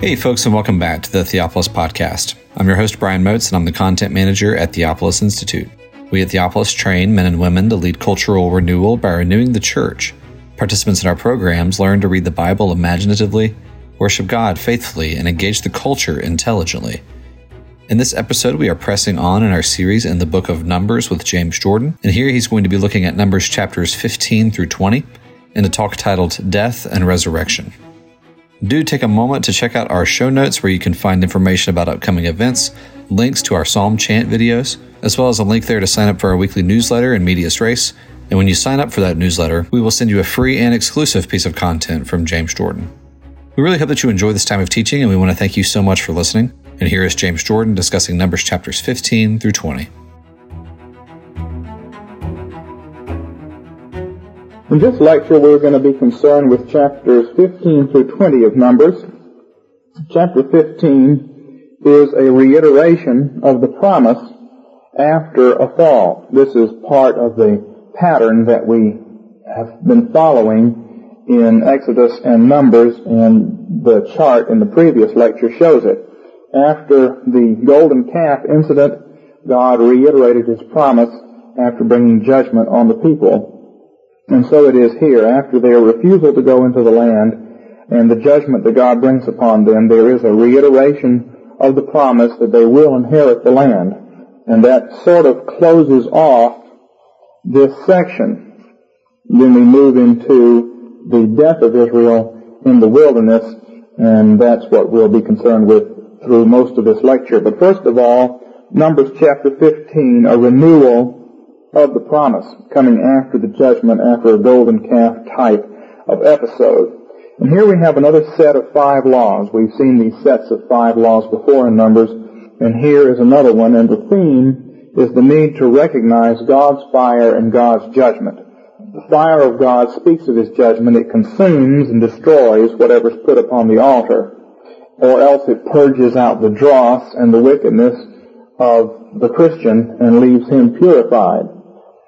Hey, folks, and welcome back to the Theopolis Podcast. I'm your host, Brian Moats, and I'm the content manager at Theopolis Institute. We at Theopolis train men and women to lead cultural renewal by renewing the church. Participants in our programs learn to read the Bible imaginatively, worship God faithfully, and engage the culture intelligently. In this episode, we are pressing on in our series in the book of Numbers with James Jordan, and here he's going to be looking at Numbers chapters 15 through 20 in a talk titled Death and Resurrection. Do take a moment to check out our show notes where you can find information about upcoming events, links to our Psalm chant videos, as well as a link there to sign up for our weekly newsletter in Medias Res. And when you sign up for that newsletter, we will send you a free and exclusive piece of content from James Jordan. We really hope that you enjoy this time of teaching, and we want to thank you so much for listening. And here is James Jordan discussing Numbers chapters 15 through 20. In this lecture, we're going to be concerned with chapters 15 through 20 of Numbers. Chapter 15 is a reiteration of the promise after a fall. This is part of the pattern that we have been following in Exodus and Numbers, and the chart in the previous lecture shows it. After the golden calf incident, God reiterated his promise after bringing judgment on the people. And so it is here. After their refusal to go into the land and the judgment that God brings upon them, there is a reiteration of the promise that they will inherit the land. And that sort of closes off this section. Then we move into the death of Israel in the wilderness, and that's what we'll be concerned with through most of this lecture. But first of all, Numbers chapter 15, a renewal of the promise coming after the judgment, after a golden calf type of episode. And here we have another set of five laws. We've seen these sets of five laws before in Numbers, and here is another one, and the theme is the need to recognize God's fire and God's judgment. The fire of God speaks of His judgment. It consumes and destroys whatever's put upon the altar, or else it purges out the dross and the wickedness of the Christian and leaves him purified.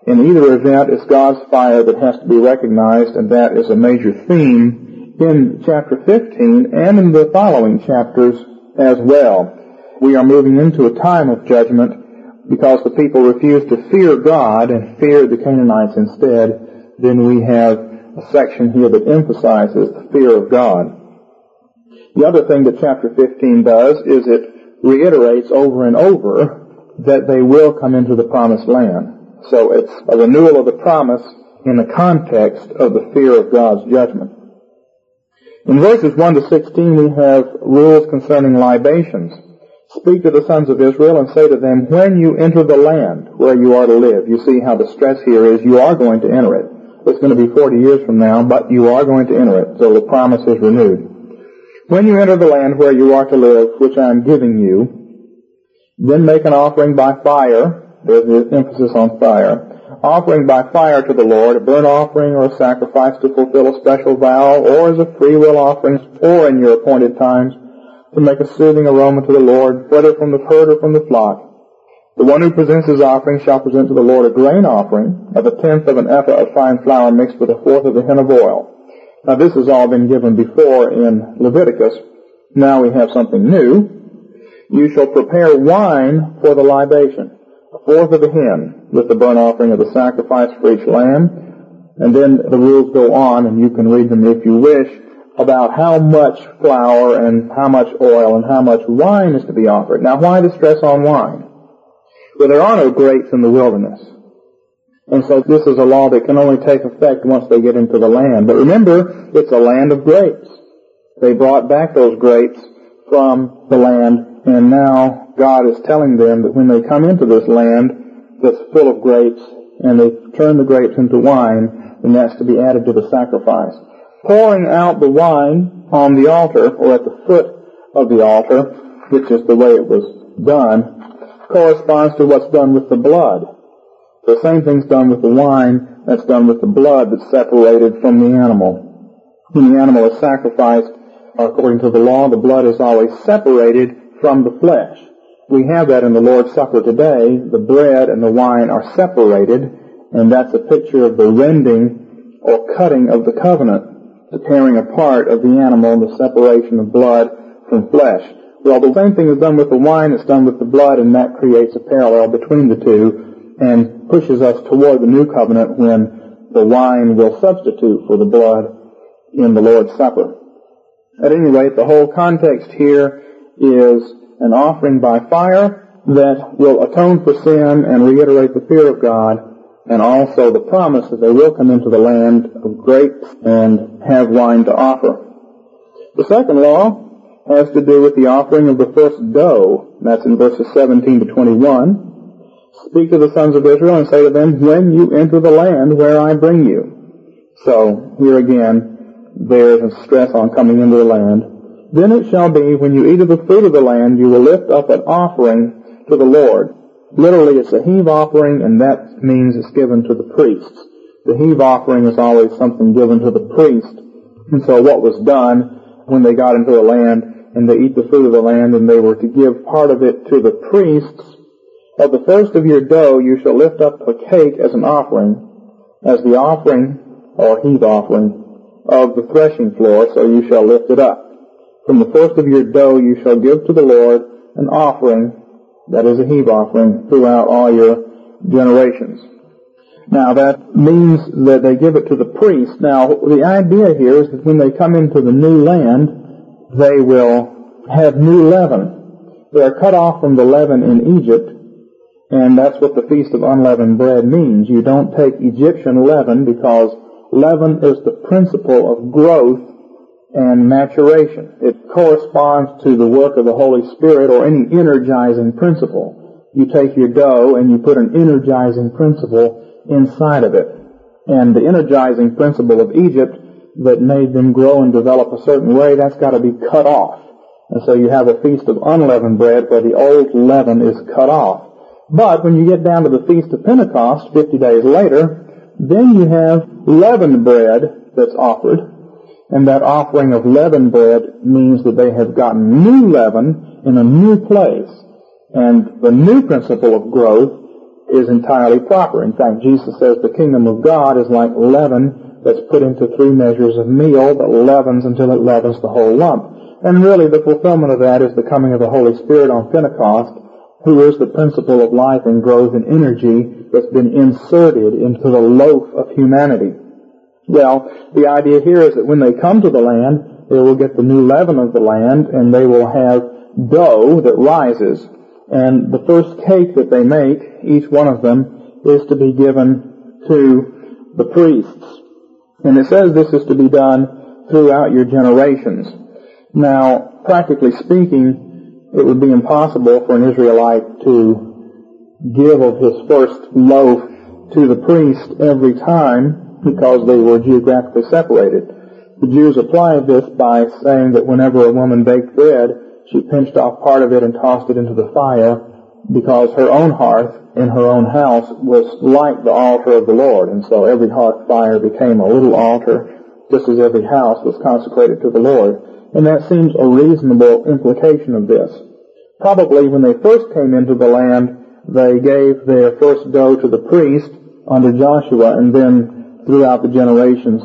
In either event, it's God's fire that has to be recognized, and that is a major theme in chapter 15 and in the following chapters as well. We are moving into a time of judgment because the people refuse to fear God and fear the Canaanites instead. Then we have a section here that emphasizes the fear of God. The other thing that chapter 15 does is it reiterates over and over that they will come into the promised land. So it's a renewal of the promise in the context of the fear of God's judgment. In verses 1 to 16 we have rules concerning libations. Speak to the sons of Israel and say to them, when you enter the land where you are to live, you see how the stress here is you are going to enter it. It's going to be 40 years from now, but you are going to enter it, so the promise is renewed. When you enter the land where you are to live, which I am giving you, then make an offering by fire there's the emphasis on fire. Offering by fire to the Lord, a burnt offering or a sacrifice to fulfill a special vow, or as a free will offering, or in your appointed times, to make a soothing aroma to the Lord, whether from the herd or from the flock. The one who presents his offering shall present to the Lord a grain offering of a tenth of an ephah of fine flour mixed with a fourth of a hin of oil. Now this has all been given before in Leviticus. Now we have something new. You shall prepare wine for the libation a fourth of a hin with the burnt offering of the sacrifice for each lamb. And then the rules go on, and you can read them if you wish, about how much flour and how much oil and how much wine is to be offered. Now, why the stress on wine? Well, there are no grapes in the wilderness. And so this is a law that can only take effect once they get into the land. But remember, it's a land of grapes. They brought back those grapes from the land, and now God is telling them that when they come into this land that's full of grapes and they turn the grapes into wine, then that's to be added to the sacrifice. Pouring out the wine on the altar or at the foot of the altar, which is the way it was done, corresponds to what's done with the blood. The same thing's done with the wine that's done with the blood that's separated from the animal. When the animal is sacrificed, according to the law, the blood is always separated from the flesh. We have that in the Lord's Supper today. The bread and the wine are separated, and that's a picture of the rending or cutting of the covenant, the tearing apart of the animal, the separation of blood from flesh. Well, the same thing is done with the wine, it's done with the blood, and that creates a parallel between the two and pushes us toward the new covenant when the wine will substitute for the blood in the Lord's Supper. At any rate, the whole context here is an offering by fire that will atone for sin and reiterate the fear of God, and also the promise that they will come into the land of grapes and have wine to offer. The second law has to do with the offering of the first dough. That's in verses 17 to 21. Speak to the sons of Israel and say to them, when you enter the land where I bring you. So, here again, there's a stress on coming into the land. Then it shall be, when you eat of the fruit of the land, you will lift up an offering to the Lord. Literally, it's a heave offering, and that means it's given to the priests. The heave offering is always something given to the priest. And so what was done when they got into the land and they eat the fruit of the land, and they were to give part of it to the priests. Of the first of your dough you shall lift up a cake as an offering, as the offering, or heave offering, of the threshing floor, so you shall lift it up. From the first of your dough you shall give to the Lord an offering, that is a heave offering, throughout all your generations. Now that means that they give it to the priest. Now the idea here is that when they come into the new land, they will have new leaven. They are cut off from the leaven in Egypt, and that's what the Feast of Unleavened Bread means. You don't take Egyptian leaven because leaven is the principle of growth and maturation. It corresponds to the work of the Holy Spirit or any energizing principle. You take your dough and you put an energizing principle inside of it. And the energizing principle of Egypt that made them grow and develop a certain way, that's got to be cut off. And so you have a feast of unleavened bread where the old leaven is cut off. But when you get down to the feast of Pentecost, 50 days later, then you have leavened bread that's offered. And that offering of leavened bread means that they have gotten new leaven in a new place. And the new principle of growth is entirely proper. In fact, Jesus says the kingdom of God is like leaven that's put into three measures of meal that leavens until it leavens the whole lump. And really the fulfillment of that is the coming of the Holy Spirit on Pentecost, who is the principle of life and growth and energy that's been inserted into the loaf of humanity. Well, the idea here is that when they come to the land, they will get the new leaven of the land and they will have dough that rises. And the first cake that they make, each one of them, is to be given to the priests. And it says this is to be done throughout your generations. Now, practically speaking, it would be impossible for an Israelite to give of his first loaf to the priest every time because they were geographically separated. The Jews applied this by saying that whenever a woman baked bread, she pinched off part of it and tossed it into the fire because her own hearth in her own house was like the altar of the Lord. And so every hearth fire became a little altar, just as every house was consecrated to the Lord. And that seems a reasonable implication of this. Probably when they first came into the land, they gave their first dough to the priest under Joshua, and then throughout the generations,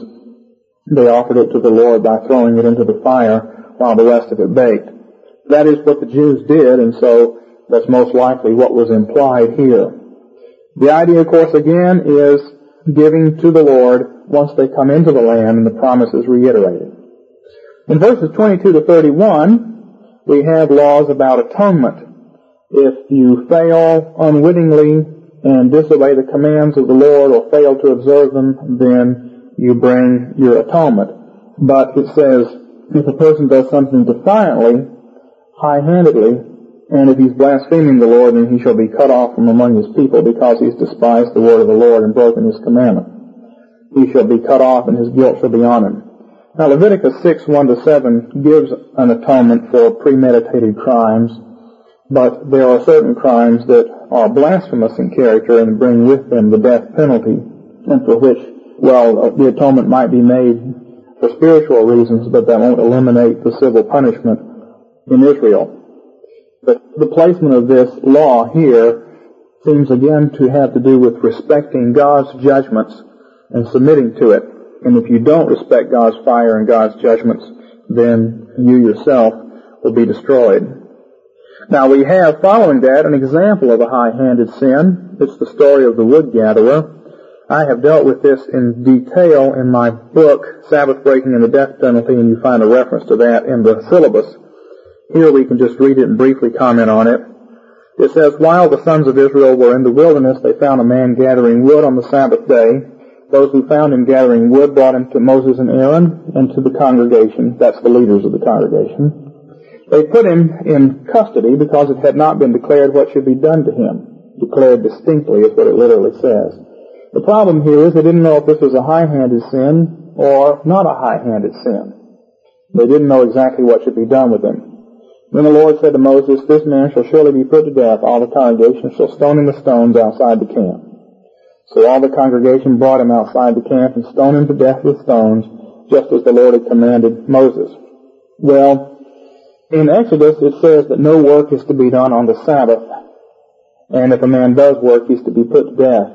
they offered it to the Lord by throwing it into the fire while the rest of it baked. That is what the Jews did, and so that's most likely what was implied here. The idea, of course, again, is giving to the Lord once they come into the land and the promise is reiterated. In verses 22 to 31, we have laws about atonement. If you fail unwittingly and disobey the commands of the Lord or fail to observe them, then you bring your atonement. But it says, if a person does something defiantly, high-handedly, and if he's blaspheming the Lord, then he shall be cut off from among his people because he's despised the word of the Lord and broken his commandment. He shall be cut off and his guilt shall be on him. Now Leviticus 6, 1 to 7 gives an atonement for premeditated crimes, but there are certain crimes that are blasphemous in character and bring with them the death penalty, and for which, well, the atonement might be made for spiritual reasons, but that won't eliminate the civil punishment in Israel. But the placement of this law here seems again to have to do with respecting God's judgments and submitting to it. And if you don't respect God's fire and God's judgments, then you yourself will be destroyed. Now we have, following that, an example of a high-handed sin. It's the story of the wood gatherer. I have dealt with this in detail in my book, Sabbath Breaking and the Death Penalty, and you find a reference to that in the syllabus. Here we can just read it and briefly comment on it. It says, While the sons of Israel were in the wilderness, they found a man gathering wood on the Sabbath day. Those who found him gathering wood brought him to Moses and Aaron and to the congregation. That's the leaders of the congregation. They put him in custody because it had not been declared what should be done to him. Declared distinctly is what it literally says. The problem here is they didn't know if this was a high-handed sin or not a high-handed sin. They didn't know exactly what should be done with him. Then the Lord said to Moses, This man shall surely be put to death. All the congregation shall stone him with stones outside the camp. So all the congregation brought him outside the camp and stoned him to death with stones, just as the Lord had commanded Moses. Well, in Exodus, it says that no work is to be done on the Sabbath, and if a man does work, he's to be put to death.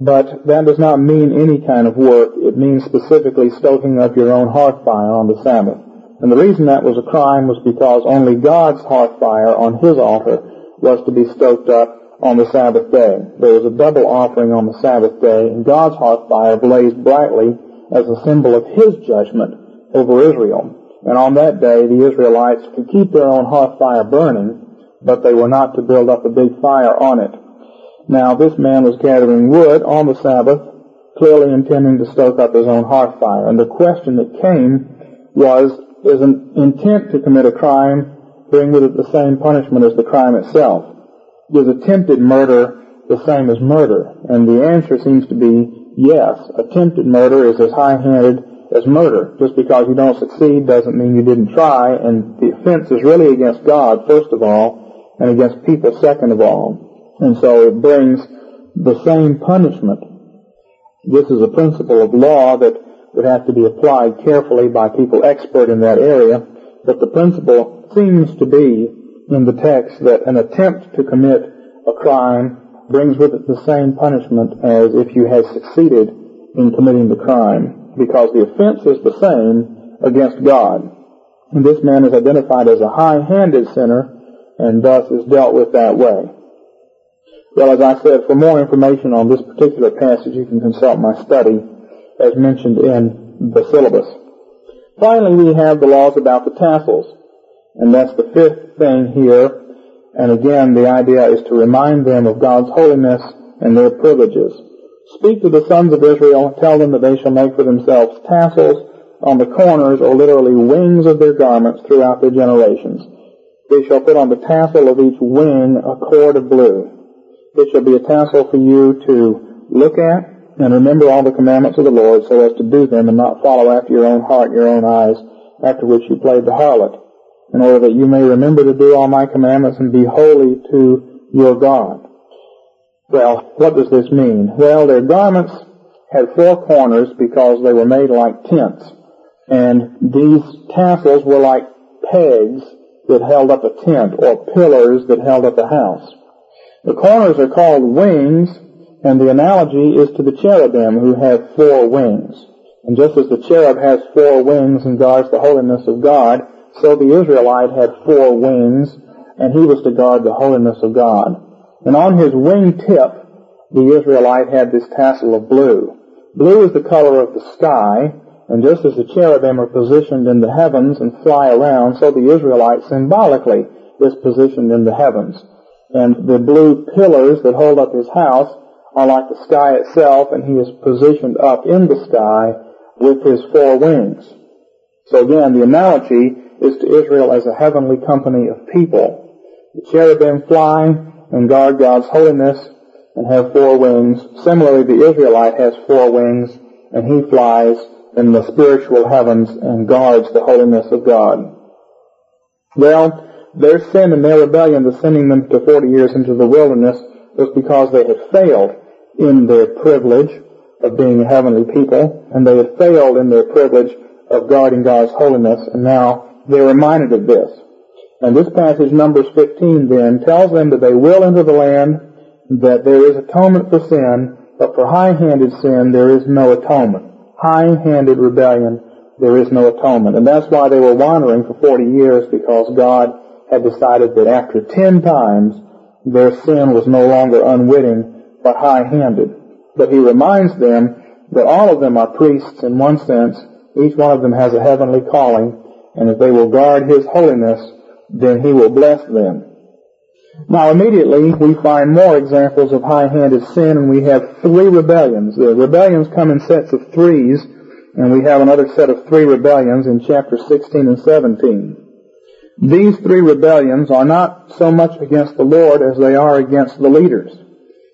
But that does not mean any kind of work. It means specifically stoking up your own hearth fire on the Sabbath. And the reason that was a crime was because only God's hearth fire on His altar was to be stoked up on the Sabbath day. There was a double offering on the Sabbath day, and God's hearth fire blazed brightly as a symbol of His judgment over Israel. And on that day, the Israelites could keep their own hearth fire burning, but they were not to build up a big fire on it. Now, this man was gathering wood on the Sabbath, clearly intending to stoke up his own hearth fire. And the question that came was, is an intent to commit a crime bring with it the same punishment as the crime itself? Is attempted murder the same as murder? And the answer seems to be yes. Attempted murder is as high-handed as murder. Just because you don't succeed doesn't mean you didn't try, and the offense is really against God, first of all, and against people, second of all. And so it brings the same punishment. This is a principle of law that would have to be applied carefully by people expert in that area, but the principle seems to be in the text that an attempt to commit a crime brings with it the same punishment as if you had succeeded in committing the crime because the offense is the same against God. And this man is identified as a high-handed sinner and thus is dealt with that way. Well, as I said, for more information on this particular passage, you can consult my study as mentioned in the syllabus. Finally, we have the laws about the tassels. And that's the fifth thing here. And again, the idea is to remind them of God's holiness and their privileges. Speak to the sons of Israel, tell them that they shall make for themselves tassels on the corners, or literally wings of their garments throughout their generations. They shall put on the tassel of each wing a cord of blue. It shall be a tassel for you to look at and remember all the commandments of the Lord so as to do them and not follow after your own heart, your own eyes, after which you played the harlot, in order that you may remember to do all my commandments and be holy to your God. Well, what does this mean? Well, their garments had four corners because they were made like tents. And these tassels were like pegs that held up a tent or pillars that held up a house. The corners are called wings, and the analogy is to the cherubim who have four wings. And just as the cherub has four wings and guards the holiness of God, so the Israelite had four wings, and he was to guard the holiness of God. And on his wingtip, the Israelite had this tassel of blue. Blue is the color of the sky, and just as the cherubim are positioned in the heavens and fly around, so the Israelite symbolically is positioned in the heavens. And the blue pillars that hold up his house are like the sky itself, and he is positioned up in the sky with his four wings. So again, the analogy is to Israel as a heavenly company of people. The cherubim fly, and guard God's holiness and have four wings. Similarly, the Israelite has four wings and he flies in the spiritual heavens and guards the holiness of God. Well, their sin and their rebellion, the sending them to 40 years into the wilderness, was because they had failed in their privilege of being a heavenly people, and they had failed in their privilege of guarding God's holiness, and now they're reminded of this. And this passage, Numbers 15, then, tells them that they will enter the land, that there is atonement for sin, but for high-handed sin there is no atonement. High-handed rebellion, there is no atonement. And that's why they were wandering for 40 years because God had decided that after 10 times their sin was no longer unwitting but high-handed. But he reminds them that all of them are priests in one sense. Each one of them has a heavenly calling. And if they will guard his holiness, then he will bless them. Now immediately we find more examples of high-handed sin and we have three rebellions. The rebellions come in sets of threes and we have another set of three rebellions in chapter 16 and 17. These three rebellions are not so much against the Lord as they are against the leaders.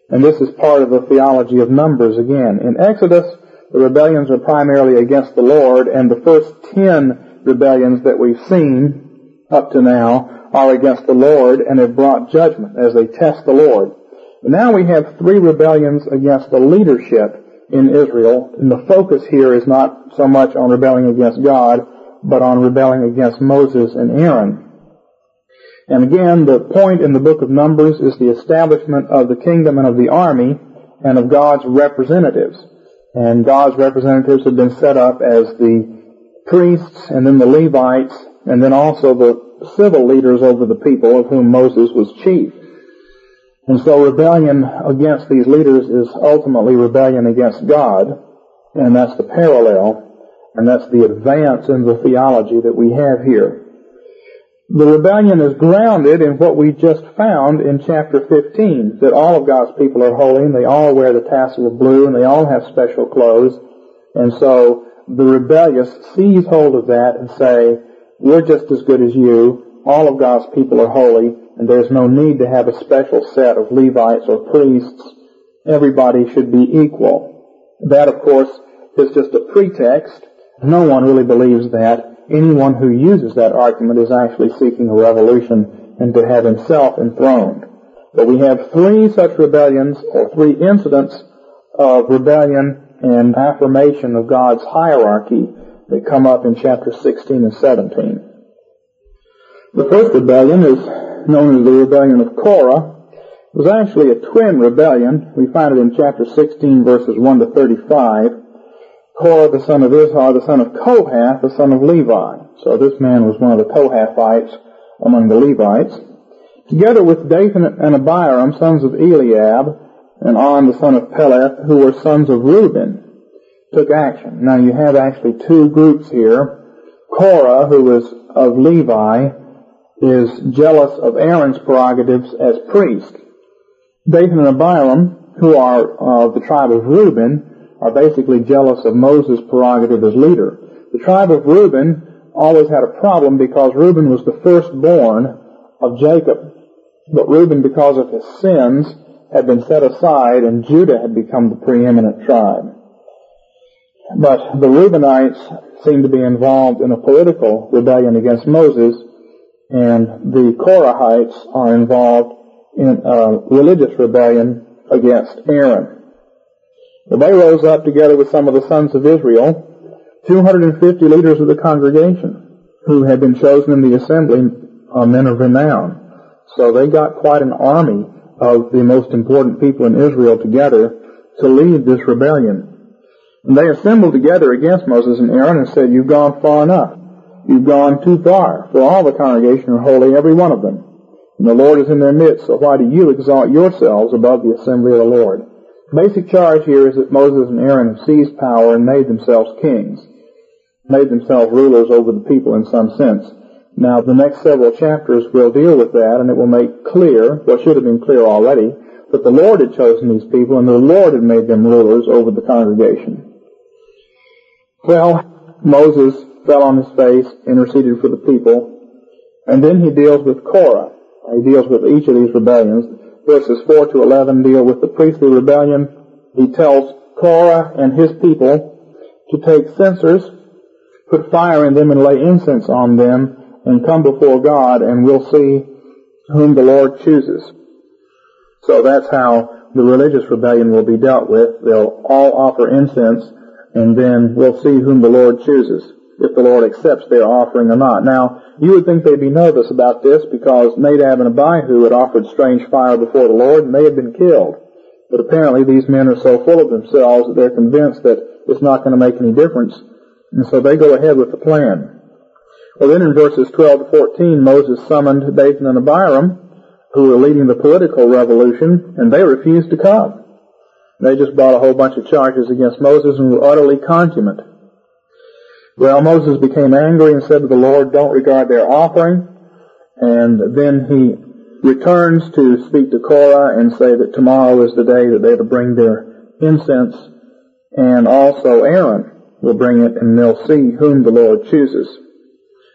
And this is part of the theology of Numbers again. In Exodus, the rebellions are primarily against the Lord, and the first ten rebellions that we've seen up to now are against the Lord and have brought judgment as they test the Lord. But now we have three rebellions against the leadership in Israel, and the focus here is not so much on rebelling against God, but on rebelling against Moses and Aaron. And again, the point in the book of Numbers is the establishment of the kingdom and of the army and of God's representatives. And God's representatives have been set up as the priests and then the Levites and then also the civil leaders over the people of whom Moses was chief. And so rebellion against these leaders is ultimately rebellion against God, and that's the parallel, and that's the advance in the theology that we have here. The rebellion is grounded in what we just found in chapter 15, that all of God's people are holy and they all wear the tassel of blue and they all have special clothes. And so the rebellious seize hold of that and say, we're just as good as you. All of God's people are holy and there's no need to have a special set of Levites or priests. Everybody should be equal. That, of course, is just a pretext. No one really believes that anyone who uses that argument is actually seeking a revolution and to have himself enthroned. But we have three such rebellions, or three incidents of rebellion and affirmation of God's hierarchy that come up in chapter 16 and 17. The first rebellion is known as the rebellion of Korah. It was actually a twin rebellion. We find it in chapter 16 verses 1 to 35. Korah, the son of Izhar, the son of Kohath, the son of Levi. So this man was one of the Kohathites among the Levites. Together with Dathan and Abiram, sons of Eliab, and On, the son of Peleth, who were sons of Reuben, took action. Now you have actually two groups here. Korah, who is of Levi, is jealous of Aaron's prerogatives as priest. Dathan and Abiram, who are of the tribe of Reuben, are basically jealous of Moses' prerogative as leader. The tribe of Reuben always had a problem because Reuben was the firstborn of Jacob. But Reuben, because of his sins, had been set aside and Judah had become the preeminent tribe. But the Reubenites seem to be involved in a political rebellion against Moses and the Korahites are involved in a religious rebellion against Aaron. They rose up together with some of the sons of Israel, 250 leaders of the congregation, who had been chosen in the assembly, uh, men of renown. So they got quite an army of the most important people in Israel together to lead this rebellion. And they assembled together against Moses and Aaron and said, You've gone far enough. You've gone too far, for all the congregation are holy, every one of them. And the Lord is in their midst, so why do you exalt yourselves above the assembly of the Lord? The basic charge here is that Moses and Aaron have seized power and made themselves kings, made themselves rulers over the people in some sense. Now, the next several chapters will deal with that, and it will make clear, what should have been clear already, that the Lord had chosen these people, and the Lord had made them rulers over the congregation. Well, Moses fell on his face, interceded for the people, and then he deals with Korah. He deals with each of these rebellions verses 4 to 11 deal with the priestly rebellion. He tells Korah and his people to take censers, put fire in them and lay incense on them, and come before God, and we'll see whom the Lord chooses. So that's how the religious rebellion will be dealt with. They'll all offer incense, and then we'll see whom the Lord chooses, if the Lord accepts their offering or not. Now, you would think they'd be nervous about this because Nadab and Abihu had offered strange fire before the Lord and they had been killed. But apparently these men are so full of themselves that they're convinced that it's not going to make any difference And so they go ahead with the plan. Well, then in verses 12 to 14, Moses summoned Dathan and Abiram, who were leading the political revolution, and they refused to come. They just brought a whole bunch of charges against Moses and were utterly contumacious. Well, Moses became angry and said to the Lord, don't regard their offering. And then he returns to speak to Korah and say that tomorrow is the day that they're to bring their incense. And also Aaron will bring it and they'll see whom the Lord chooses.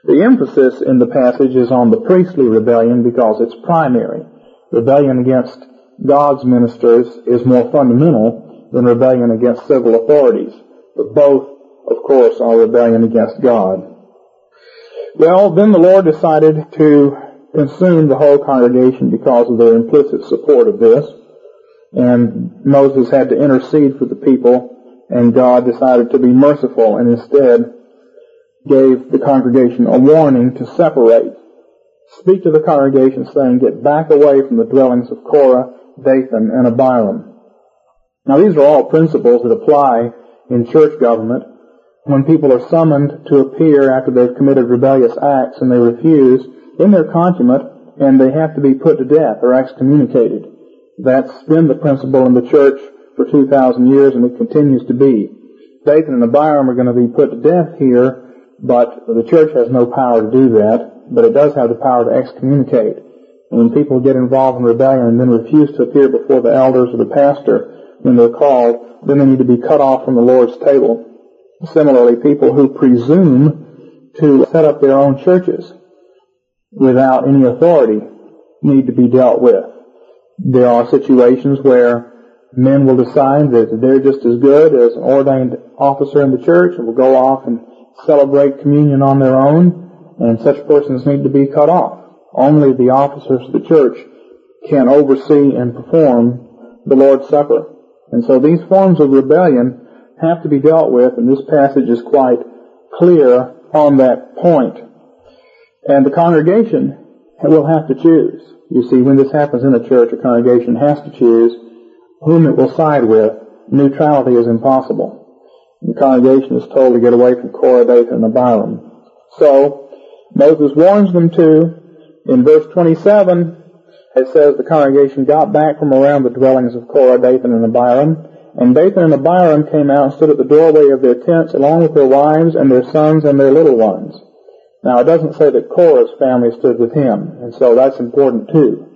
The emphasis in the passage is on the priestly rebellion because it's primary. Rebellion against God's ministers is more fundamental than rebellion against civil authorities. But both of course, are rebellion against God. Well, then the Lord decided to consume the whole congregation because of their implicit support of this. And Moses had to intercede for the people, and God decided to be merciful and instead gave the congregation a warning to separate. Speak to the congregation saying, get back away from the dwellings of Korah, Dathan, and Abiram. Now these are all principles that apply in church government when people are summoned to appear after they've committed rebellious acts and they refuse, then they're consummate and they have to be put to death or excommunicated. That's been the principle in the church for 2,000 years and it continues to be. Dathan and Abiram are going to be put to death here, but the church has no power to do that, but it does have the power to excommunicate. When people get involved in rebellion and then refuse to appear before the elders or the pastor when they're called, then they need to be cut off from the Lord's table. Similarly, people who presume to set up their own churches without any authority need to be dealt with. There are situations where men will decide that they're just as good as an ordained officer in the church and will go off and celebrate communion on their own, and such persons need to be cut off. Only the officers of the church can oversee and perform the Lord's Supper. And so these forms of rebellion have to be dealt with, and this passage is quite clear on that point. And the congregation will have to choose. You see, when this happens in a church, a congregation has to choose whom it will side with. Neutrality is impossible. The congregation is told to get away from Korah, Dathan, and Abiram. So, Moses warns them to. In verse 27, it says the congregation got back from around the dwellings of Korah, Dathan, and Abiram, and Dathan and Abiram came out and stood at the doorway of their tents along with their wives and their sons and their little ones. Now it doesn't say that Korah's family stood with him, and so that's important too.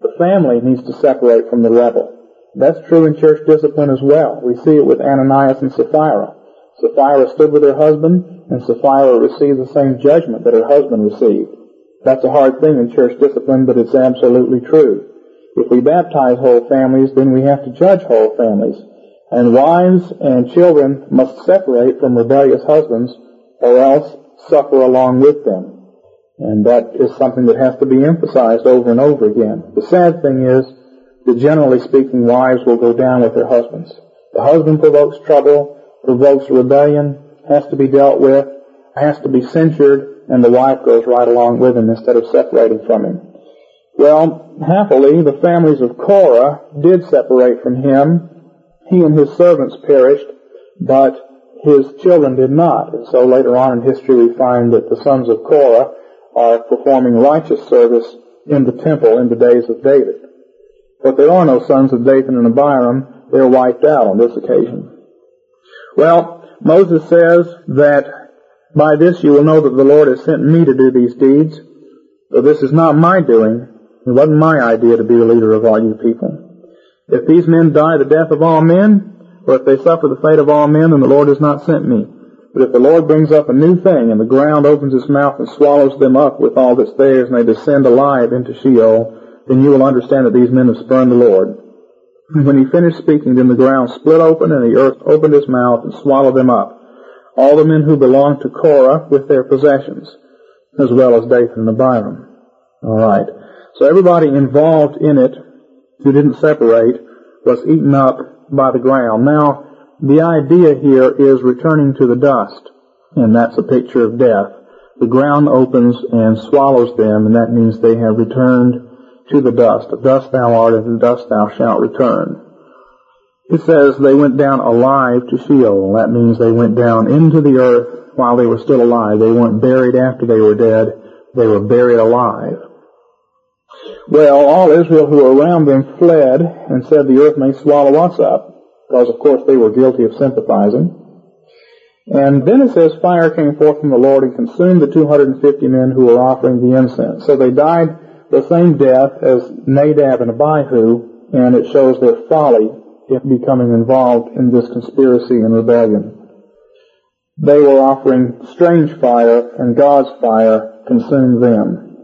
The family needs to separate from the rebel. That's true in church discipline as well. We see it with Ananias and Sapphira. Sapphira stood with her husband, and Sapphira received the same judgment that her husband received. That's a hard thing in church discipline, but it's absolutely true. If we baptize whole families, then we have to judge whole families. And wives and children must separate from rebellious husbands or else suffer along with them. And that is something that has to be emphasized over and over again. The sad thing is that generally speaking, wives will go down with their husbands. The husband provokes trouble, provokes rebellion, has to be dealt with, has to be censured, and the wife goes right along with him instead of separating from him. Well, happily, the families of Korah did separate from him. He and his servants perished, but his children did not. And so later on in history we find that the sons of Korah are performing righteous service in the temple in the days of David. But there are no sons of Dathan and Abiram. They're wiped out on this occasion. Well, Moses says that by this you will know that the Lord has sent me to do these deeds. So this is not my doing, it wasn't my idea to be the leader of all you people. If these men die the death of all men, or if they suffer the fate of all men, then the Lord has not sent me. But if the Lord brings up a new thing, and the ground opens its mouth and swallows them up with all that's theirs, and they descend alive into Sheol, then you will understand that these men have spurned the Lord. And when he finished speaking, then the ground split open, and the earth opened its mouth and swallowed them up. All the men who belonged to Korah with their possessions, as well as Dathan and Abiram. All right. So everybody involved in it who didn't separate was eaten up by the ground. Now, the idea here is returning to the dust, and that's a picture of death. The ground opens and swallows them, and that means they have returned to the dust. Dust thou art, and dust thou shalt return. It says they went down alive to Sheol. That means they went down into the earth while they were still alive. They weren't buried after they were dead. They were buried alive. Well, all Israel who were around them fled and said the earth may swallow us up, because of course they were guilty of sympathizing. And then it says fire came forth from the Lord and consumed the 250 men who were offering the incense. So they died the same death as Nadab and Abihu, and it shows their folly becoming involved in this conspiracy and rebellion. They were offering strange fire, and God's fire consumed them.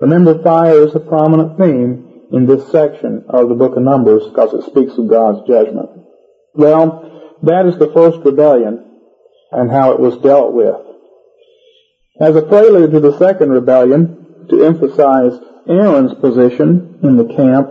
Remember, fire is a prominent theme in this section of the book of Numbers because it speaks of God's judgment. Well, that is the first rebellion and how it was dealt with. As a prelude to the second rebellion, to emphasize Aaron's position in the camp,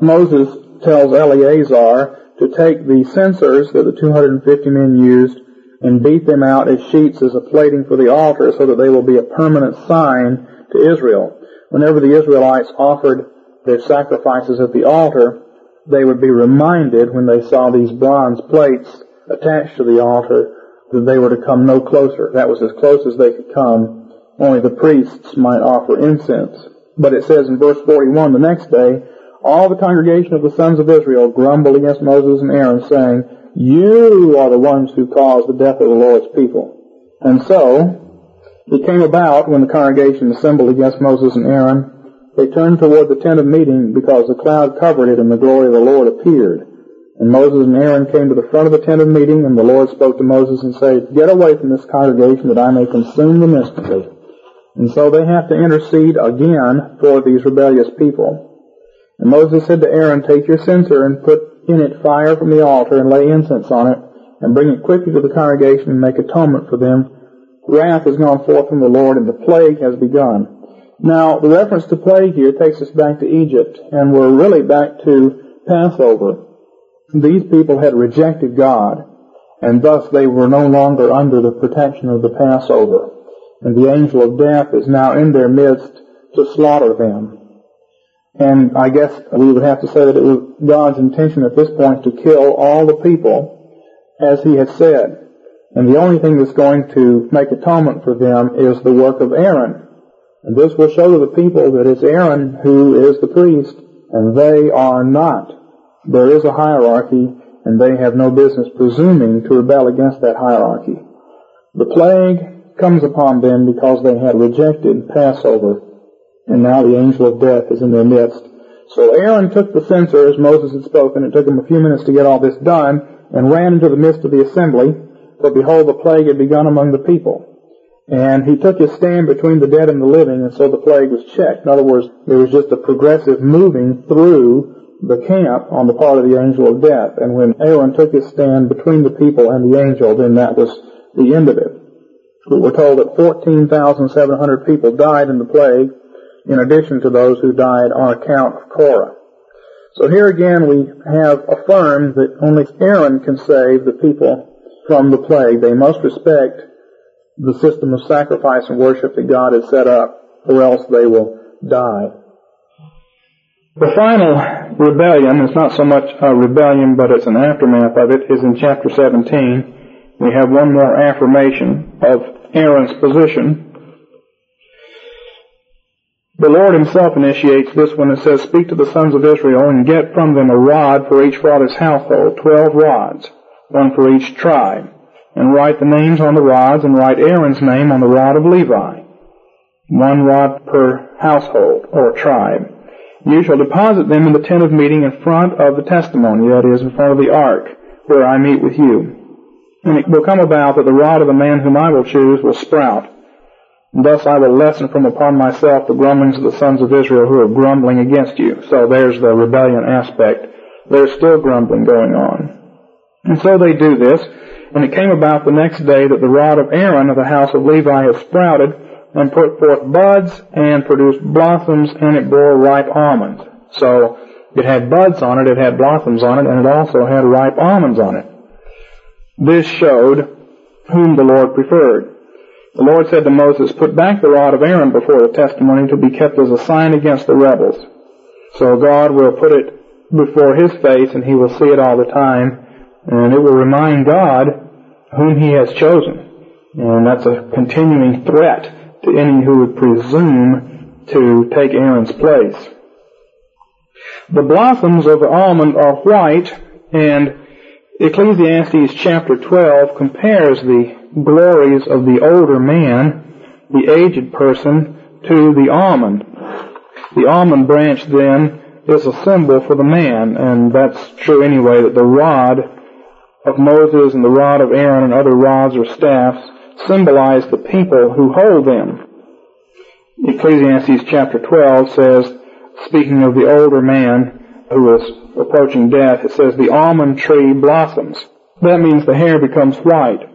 Moses tells Eleazar to take the censers that the 250 men used and beat them out as sheets as a plating for the altar so that they will be a permanent sign to Israel. Whenever the Israelites offered their sacrifices at the altar, they would be reminded when they saw these bronze plates attached to the altar that they were to come no closer. That was as close as they could come. Only the priests might offer incense. But it says in verse 41, the next day, all the congregation of the sons of Israel grumbled against Moses and Aaron, saying, You are the ones who caused the death of the Lord's people. And so, it came about when the congregation assembled against Moses and Aaron, they turned toward the tent of meeting because the cloud covered it and the glory of the Lord appeared. And Moses and Aaron came to the front of the tent of meeting, and the Lord spoke to Moses and said, Get away from this congregation that I may consume them instantly. And so they have to intercede again for these rebellious people. And Moses said to Aaron, Take your censer and put in it fire from the altar and lay incense on it, and bring it quickly to the congregation and make atonement for them. Wrath has gone forth from the Lord, and the plague has begun. Now, the reference to plague here takes us back to Egypt, and we're really back to Passover. These people had rejected God, and thus they were no longer under the protection of the Passover. And the angel of death is now in their midst to slaughter them. And I guess we would have to say that it was God's intention at this point to kill all the people as he had said. And the only thing that's going to make atonement for them is the work of Aaron. And this will show to the people that it's Aaron who is the priest and they are not. There is a hierarchy and they have no business presuming to rebel against that hierarchy. The plague comes upon them because they had rejected Passover and now the angel of death is in their midst. So Aaron took the censer as Moses had spoken. It took him a few minutes to get all this done and ran into the midst of the assembly. For behold, the plague had begun among the people. And he took his stand between the dead and the living, and so the plague was checked. In other words, there was just a progressive moving through the camp on the part of the angel of death. And when Aaron took his stand between the people and the angel, then that was the end of it. We're told that 14,700 people died in the plague, in addition to those who died on account of Korah. So here again we have affirmed that only Aaron can save the people from the plague. They must respect the system of sacrifice and worship that God has set up, or else they will die. The final rebellion is not so much a rebellion, but it's an aftermath of it, is in chapter 17. We have one more affirmation of Aaron's position the Lord himself initiates this one it says, Speak to the sons of Israel and get from them a rod for each father's household, twelve rods, one for each tribe, and write the names on the rods and write Aaron's name on the rod of Levi, one rod per household or tribe. You shall deposit them in the tent of meeting in front of the testimony, that is, in front of the ark, where I meet with you. And it will come about that the rod of the man whom I will choose will sprout Thus I will lessen from upon myself the grumblings of the sons of Israel who are grumbling against you. So there's the rebellion aspect. There's still grumbling going on. And so they do this, and it came about the next day that the rod of Aaron of the house of Levi had sprouted and put forth buds and produced blossoms and it bore ripe almonds. So it had buds on it, it had blossoms on it, and it also had ripe almonds on it. This showed whom the Lord preferred. The Lord said to Moses, Put back the rod of Aaron before the testimony to be kept as a sign against the rebels. So God will put it before his face and he will see it all the time and it will remind God whom he has chosen. And that's a continuing threat to any who would presume to take Aaron's place. The blossoms of the almond are white and Ecclesiastes chapter 12 compares the glories of the older man, the aged person, to the almond. The almond branch then is a symbol for the man, and that's true anyway, that the rod of Moses and the rod of Aaron and other rods or staffs symbolize the people who hold them. Ecclesiastes chapter 12 says, speaking of the older man who is approaching death, it says, the almond tree blossoms. That means the hair becomes white.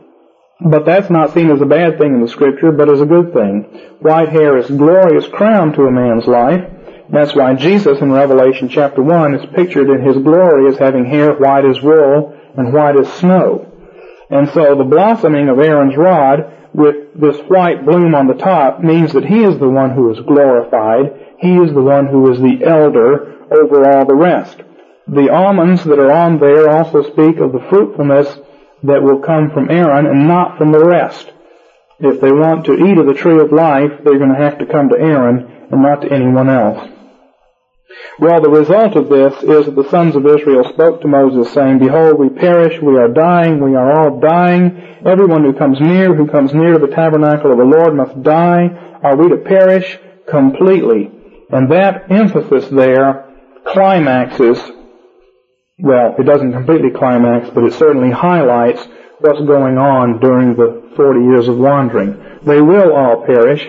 But that's not seen as a bad thing in the scripture, but as a good thing. White hair is glorious crown to a man's life. That's why Jesus in Revelation chapter 1 is pictured in his glory as having hair white as wool and white as snow. And so the blossoming of Aaron's rod with this white bloom on the top means that he is the one who is glorified. He is the one who is the elder over all the rest. The almonds that are on there also speak of the fruitfulness that will come from Aaron and not from the rest. If they want to eat of the tree of life, they're going to have to come to Aaron and not to anyone else. Well, the result of this is that the sons of Israel spoke to Moses saying, Behold, we perish, we are dying, we are all dying. Everyone who comes near, who comes near to the tabernacle of the Lord must die. Are we to perish completely? And that emphasis there climaxes well, it doesn't completely climax, but it certainly highlights what's going on during the 40 years of wandering. They will all perish,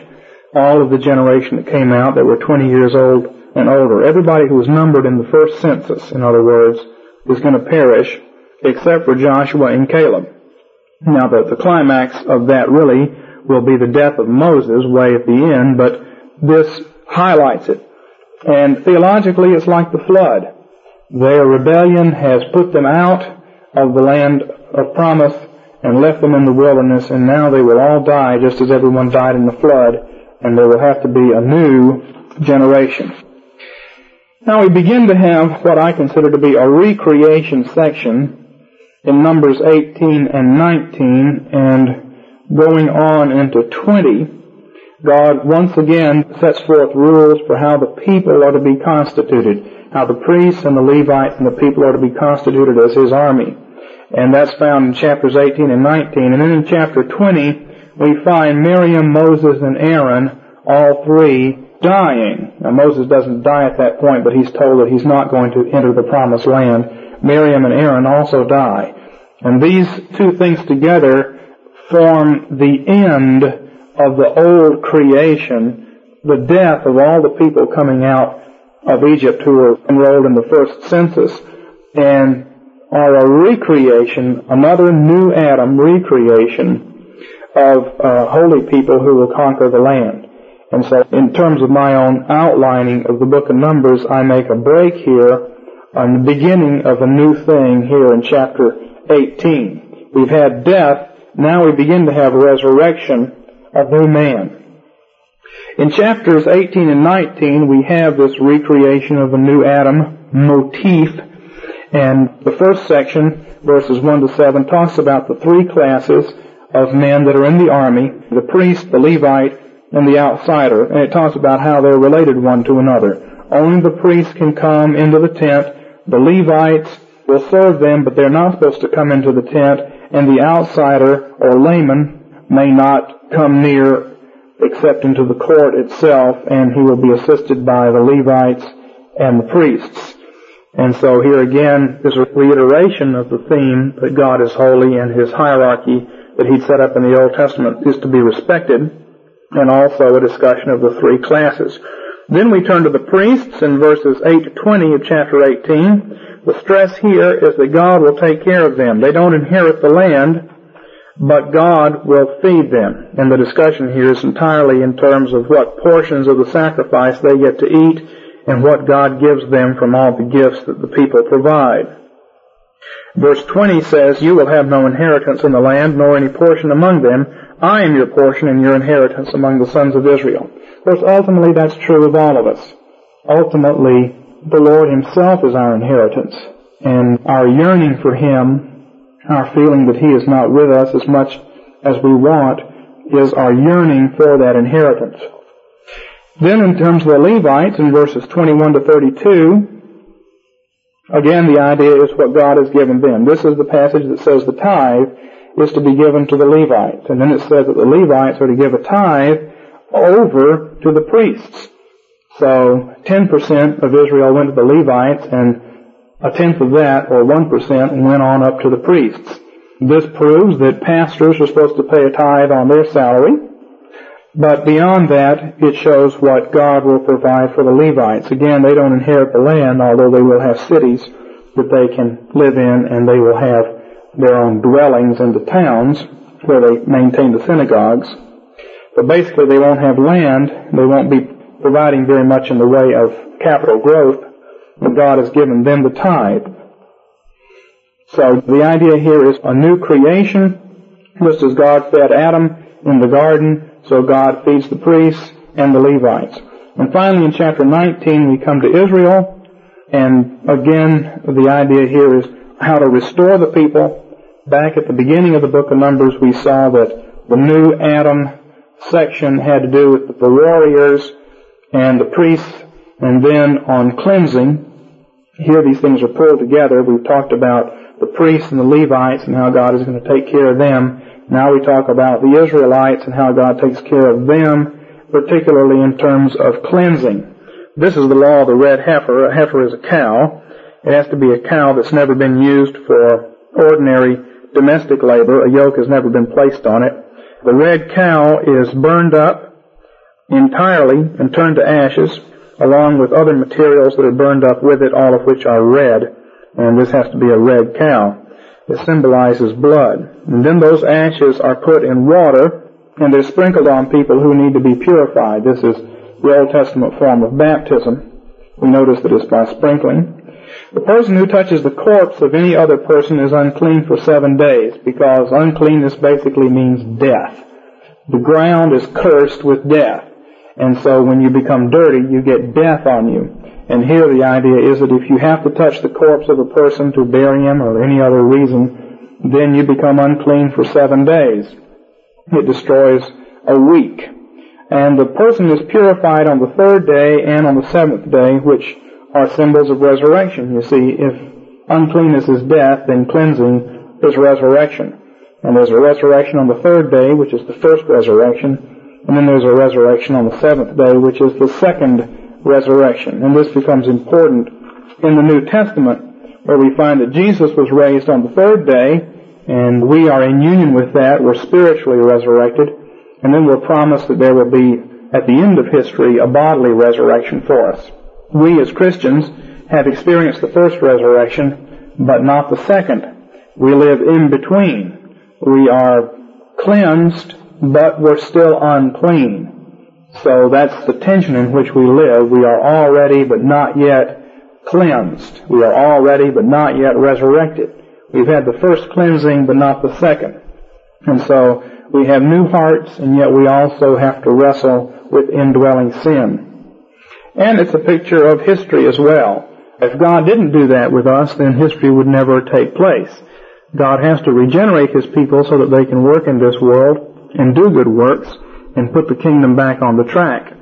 all of the generation that came out that were 20 years old and older. Everybody who was numbered in the first census, in other words, is going to perish, except for Joshua and Caleb. Now, the, the climax of that really will be the death of Moses way at the end, but this highlights it. And theologically, it's like the flood. Their rebellion has put them out of the land of promise and left them in the wilderness, and now they will all die just as everyone died in the flood, and there will have to be a new generation. Now we begin to have what I consider to be a recreation section in Numbers 18 and 19, and going on into 20, God once again sets forth rules for how the people are to be constituted how the priests and the Levites and the people are to be constituted as his army. And that's found in chapters 18 and 19. And then in chapter 20, we find Miriam, Moses, and Aaron, all three, dying. Now Moses doesn't die at that point, but he's told that he's not going to enter the promised land. Miriam and Aaron also die. And these two things together form the end of the old creation, the death of all the people coming out of Egypt who were enrolled in the first census and are a recreation, another new Adam recreation of uh, holy people who will conquer the land. And so in terms of my own outlining of the book of Numbers, I make a break here on the beginning of a new thing here in chapter 18. We've had death, now we begin to have resurrection of new man. In chapters 18 and 19, we have this recreation of a new Adam motif. And the first section, verses 1 to 7, talks about the three classes of men that are in the army, the priest, the Levite, and the outsider. And it talks about how they're related one to another. Only the priest can come into the tent. The Levites will serve them, but they're not supposed to come into the tent. And the outsider, or layman, may not come near except into the court itself, and he will be assisted by the Levites and the priests. And so here again is a reiteration of the theme that God is holy and his hierarchy that he set up in the Old Testament is to be respected, and also a discussion of the three classes. Then we turn to the priests in verses 8 to 20 of chapter 18. The stress here is that God will take care of them. They don't inherit the land, but God will feed them. And the discussion here is entirely in terms of what portions of the sacrifice they get to eat and what God gives them from all the gifts that the people provide. Verse 20 says, You will have no inheritance in the land, nor any portion among them. I am your portion and your inheritance among the sons of Israel. Of course, ultimately that's true of all of us. Ultimately, the Lord Himself is our inheritance. And our yearning for Him, our feeling that He is not with us as much as we want, is our yearning for that inheritance. Then in terms of the Levites in verses 21 to 32, again the idea is what God has given them. This is the passage that says the tithe is to be given to the Levites. And then it says that the Levites are to give a tithe over to the priests. So 10% of Israel went to the Levites and a tenth of that, or 1%, and went on up to the priests. This proves that pastors are supposed to pay a tithe on their salary. But beyond that, it shows what God will provide for the Levites. Again, they don't inherit the land, although they will have cities that they can live in and they will have their own dwellings in the towns where they maintain the synagogues. But basically they won't have land, they won't be providing very much in the way of capital growth, but God has given them the tithe. So the idea here is a new creation, just as God fed Adam in the garden, so God feeds the priests and the Levites. And finally in chapter 19 we come to Israel, and again the idea here is how to restore the people. Back at the beginning of the book of Numbers we saw that the new Adam section had to do with the warriors and the priests, and then on cleansing, here these things are pulled together. We've talked about the priests and the Levites and how God is going to take care of them. Now we talk about the Israelites and how God takes care of them, particularly in terms of cleansing. This is the law of the red heifer. A heifer is a cow. It has to be a cow that's never been used for ordinary domestic labor. A yoke has never been placed on it. The red cow is burned up entirely and turned to ashes, along with other materials that are burned up with it, all of which are red. And this has to be a red cow. It symbolizes blood. And then those ashes are put in water and they're sprinkled on people who need to be purified. This is the Old Testament form of baptism. We notice that it's by sprinkling. The person who touches the corpse of any other person is unclean for seven days because uncleanness basically means death. The ground is cursed with death. And so when you become dirty, you get death on you. And here the idea is that if you have to touch the corpse of a person to bury him or any other reason, then you become unclean for seven days. It destroys a week. And the person is purified on the third day and on the seventh day, which are symbols of resurrection. You see, if uncleanness is death, then cleansing is resurrection. And there's a resurrection on the third day, which is the first resurrection. And then there's a resurrection on the seventh day, which is the second resurrection. And this becomes important in the New Testament where we find that Jesus was raised on the third day and we are in union with that. We're spiritually resurrected. And then we're promised that there will be, at the end of history, a bodily resurrection for us. We as Christians have experienced the first resurrection, but not the second. We live in between. We are cleansed, but we're still unclean. So that's the tension in which we live. We are already but not yet cleansed. We are already but not yet resurrected. We've had the first cleansing but not the second. And so we have new hearts and yet we also have to wrestle with indwelling sin. And it's a picture of history as well. If God didn't do that with us, then history would never take place. God has to regenerate His people so that they can work in this world and do good works and put the kingdom back on the track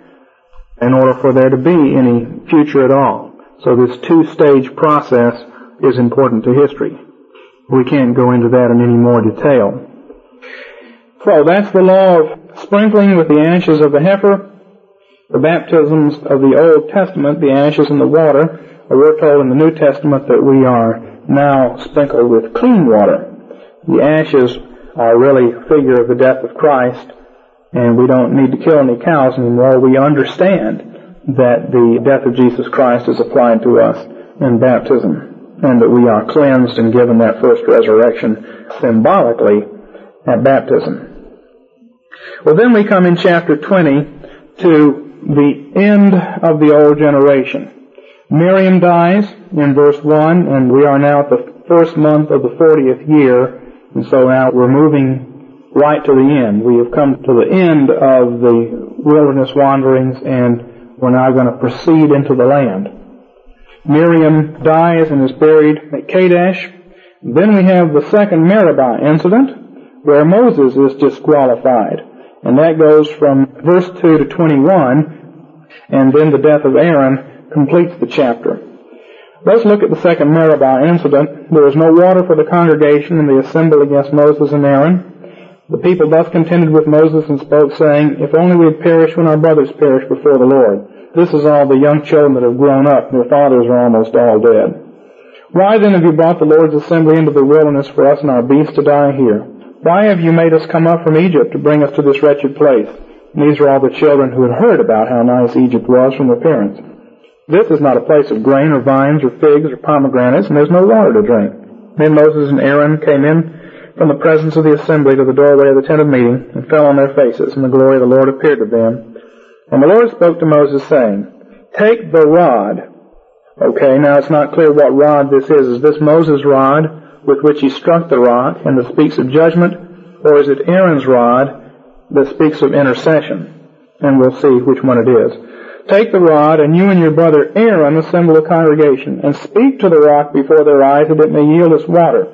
in order for there to be any future at all. So this two-stage process is important to history. We can't go into that in any more detail. So that's the law of sprinkling with the ashes of the heifer, the baptisms of the Old Testament, the ashes and the water. We're told in the New Testament that we are now sprinkled with clean water. The ashes are really a figure of the death of Christ and we don't need to kill any cows anymore. We understand that the death of Jesus Christ is applied to us in baptism, and that we are cleansed and given that first resurrection symbolically at baptism. Well, then we come in chapter 20 to the end of the old generation. Miriam dies in verse 1, and we are now at the first month of the 40th year, and so now we're moving right to the end. We have come to the end of the wilderness wanderings and we're now going to proceed into the land. Miriam dies and is buried at Kadesh. Then we have the second Meribah incident where Moses is disqualified. And that goes from verse 2 to 21 and then the death of Aaron completes the chapter. Let's look at the second Meribah incident. There was no water for the congregation and the assembly against Moses and Aaron. The people thus contended with Moses and spoke, saying, If only we had perished when our brothers perished before the Lord. This is all the young children that have grown up. Their fathers are almost all dead. Why then have you brought the Lord's assembly into the wilderness for us and our beasts to die here? Why have you made us come up from Egypt to bring us to this wretched place? And these are all the children who had heard about how nice Egypt was from their parents. This is not a place of grain or vines or figs or pomegranates, and there's no water to drink. Then Moses and Aaron came in from the presence of the assembly to the doorway of the tent of meeting and fell on their faces, and the glory of the Lord appeared to them. And the Lord spoke to Moses saying, Take the rod. Okay, now it's not clear what rod this is. Is this Moses' rod with which he struck the rock and that speaks of judgment? Or is it Aaron's rod that speaks of intercession? And we'll see which one it is. Take the rod, and you and your brother Aaron assemble the congregation, and speak to the rock before their eyes that it may yield us water.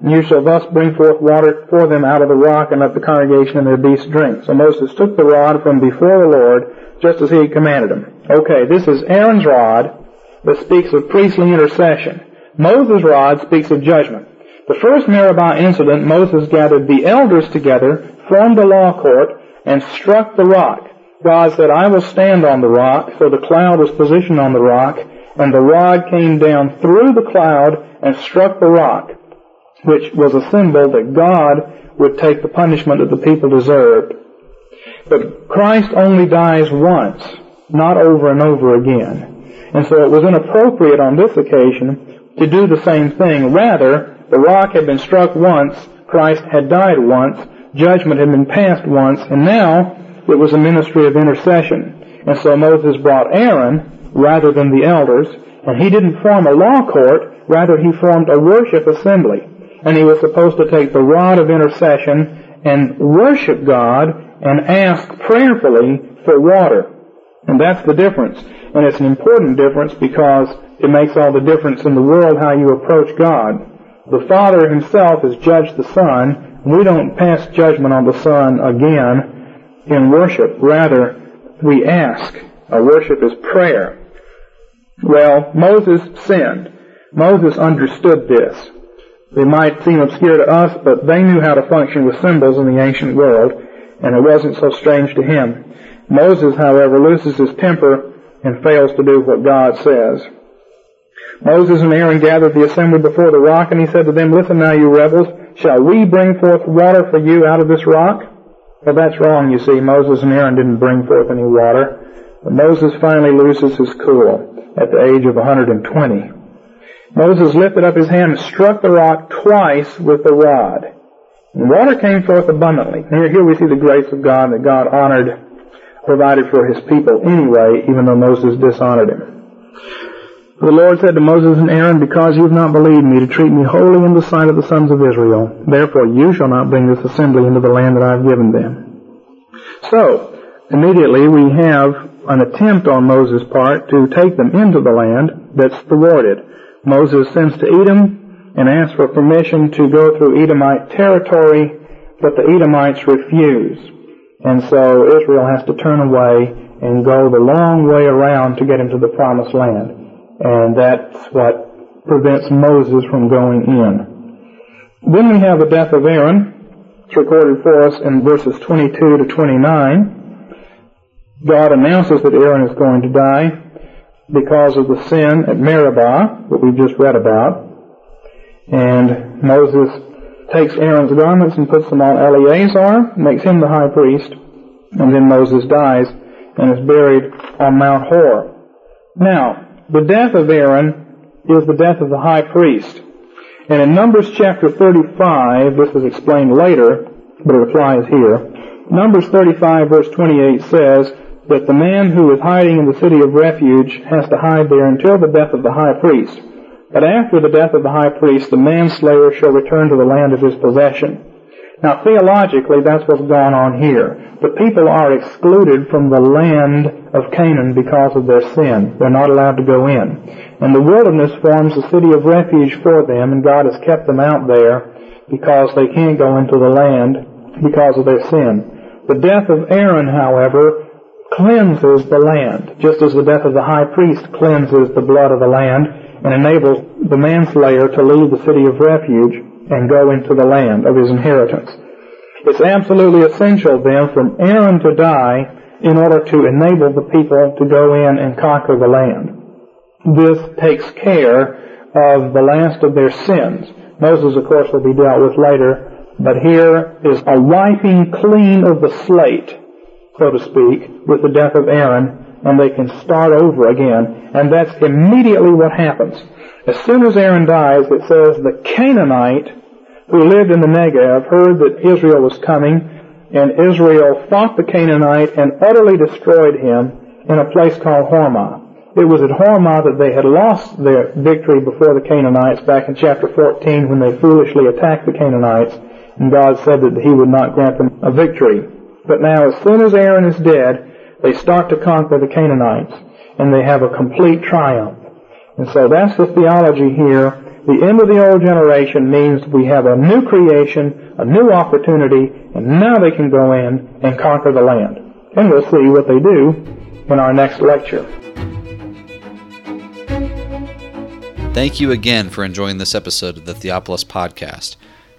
And you shall thus bring forth water for them out of the rock, and let the congregation and their beasts drink. So Moses took the rod from before the Lord, just as he had commanded him. Okay, this is Aaron's rod that speaks of priestly intercession. Moses' rod speaks of judgment. The first Meribah incident, Moses gathered the elders together, formed a law court, and struck the rock. God said, I will stand on the rock. So the cloud was positioned on the rock, and the rod came down through the cloud and struck the rock, which was a symbol that God would take the punishment that the people deserved. But Christ only dies once, not over and over again. And so it was inappropriate on this occasion to do the same thing. Rather, the rock had been struck once, Christ had died once, judgment had been passed once, and now it was a ministry of intercession. And so Moses brought Aaron rather than the elders, and he didn't form a law court, rather he formed a worship assembly. And he was supposed to take the rod of intercession and worship God and ask prayerfully for water. And that's the difference. And it's an important difference because it makes all the difference in the world how you approach God. The Father himself has judged the Son. We don't pass judgment on the Son again in worship. Rather, we ask. Our worship is prayer. Well, Moses sinned. Moses understood this. They might seem obscure to us, but they knew how to function with symbols in the ancient world, and it wasn't so strange to him. Moses, however, loses his temper and fails to do what God says. Moses and Aaron gathered the assembly before the rock, and he said to them, Listen now, you rebels, shall we bring forth water for you out of this rock? Well, that's wrong, you see. Moses and Aaron didn't bring forth any water. But Moses finally loses his cool at the age of 120. Moses lifted up his hand and struck the rock twice with the rod. And water came forth abundantly. Here, here we see the grace of God that God honored, provided for his people anyway, even though Moses dishonored him. The Lord said to Moses and Aaron, Because you have not believed me to treat me holy in the sight of the sons of Israel, therefore you shall not bring this assembly into the land that I have given them. So, immediately we have an attempt on Moses' part to take them into the land that's thwarted. Moses sends to Edom and asks for permission to go through Edomite territory, but the Edomites refuse. And so Israel has to turn away and go the long way around to get into the promised land. And that's what prevents Moses from going in. Then we have the death of Aaron. It's recorded for us in verses 22 to 29. God announces that Aaron is going to die because of the sin at Meribah that we've just read about. And Moses takes Aaron's garments and puts them on Eleazar, makes him the high priest, and then Moses dies and is buried on Mount Hor. Now, the death of Aaron is the death of the high priest. And in Numbers chapter 35, this is explained later, but it applies here. Numbers 35 verse 28 says, that the man who is hiding in the city of refuge has to hide there until the death of the high priest. But after the death of the high priest, the manslayer shall return to the land of his possession. Now theologically, that's what's going on here. The people are excluded from the land of Canaan because of their sin. They're not allowed to go in. And the wilderness forms a city of refuge for them, and God has kept them out there because they can't go into the land because of their sin. The death of Aaron, however, cleanses the land, just as the death of the high priest cleanses the blood of the land and enables the manslayer to leave the city of refuge and go into the land of his inheritance. It's absolutely essential then for Aaron to die in order to enable the people to go in and conquer the land. This takes care of the last of their sins. Moses, of course, will be dealt with later, but here is a wiping clean of the slate, so to speak, with the death of Aaron, and they can start over again. And that's immediately what happens. As soon as Aaron dies, it says the Canaanite who lived in the Negev heard that Israel was coming, and Israel fought the Canaanite and utterly destroyed him in a place called Hormah. It was at Hormah that they had lost their victory before the Canaanites back in chapter 14 when they foolishly attacked the Canaanites, and God said that he would not grant them a victory. But now, as soon as Aaron is dead, they start to conquer the Canaanites, and they have a complete triumph. And so that's the theology here. The end of the old generation means we have a new creation, a new opportunity, and now they can go in and conquer the land. And we'll see what they do in our next lecture. Thank you again for enjoying this episode of the Theopolis Podcast.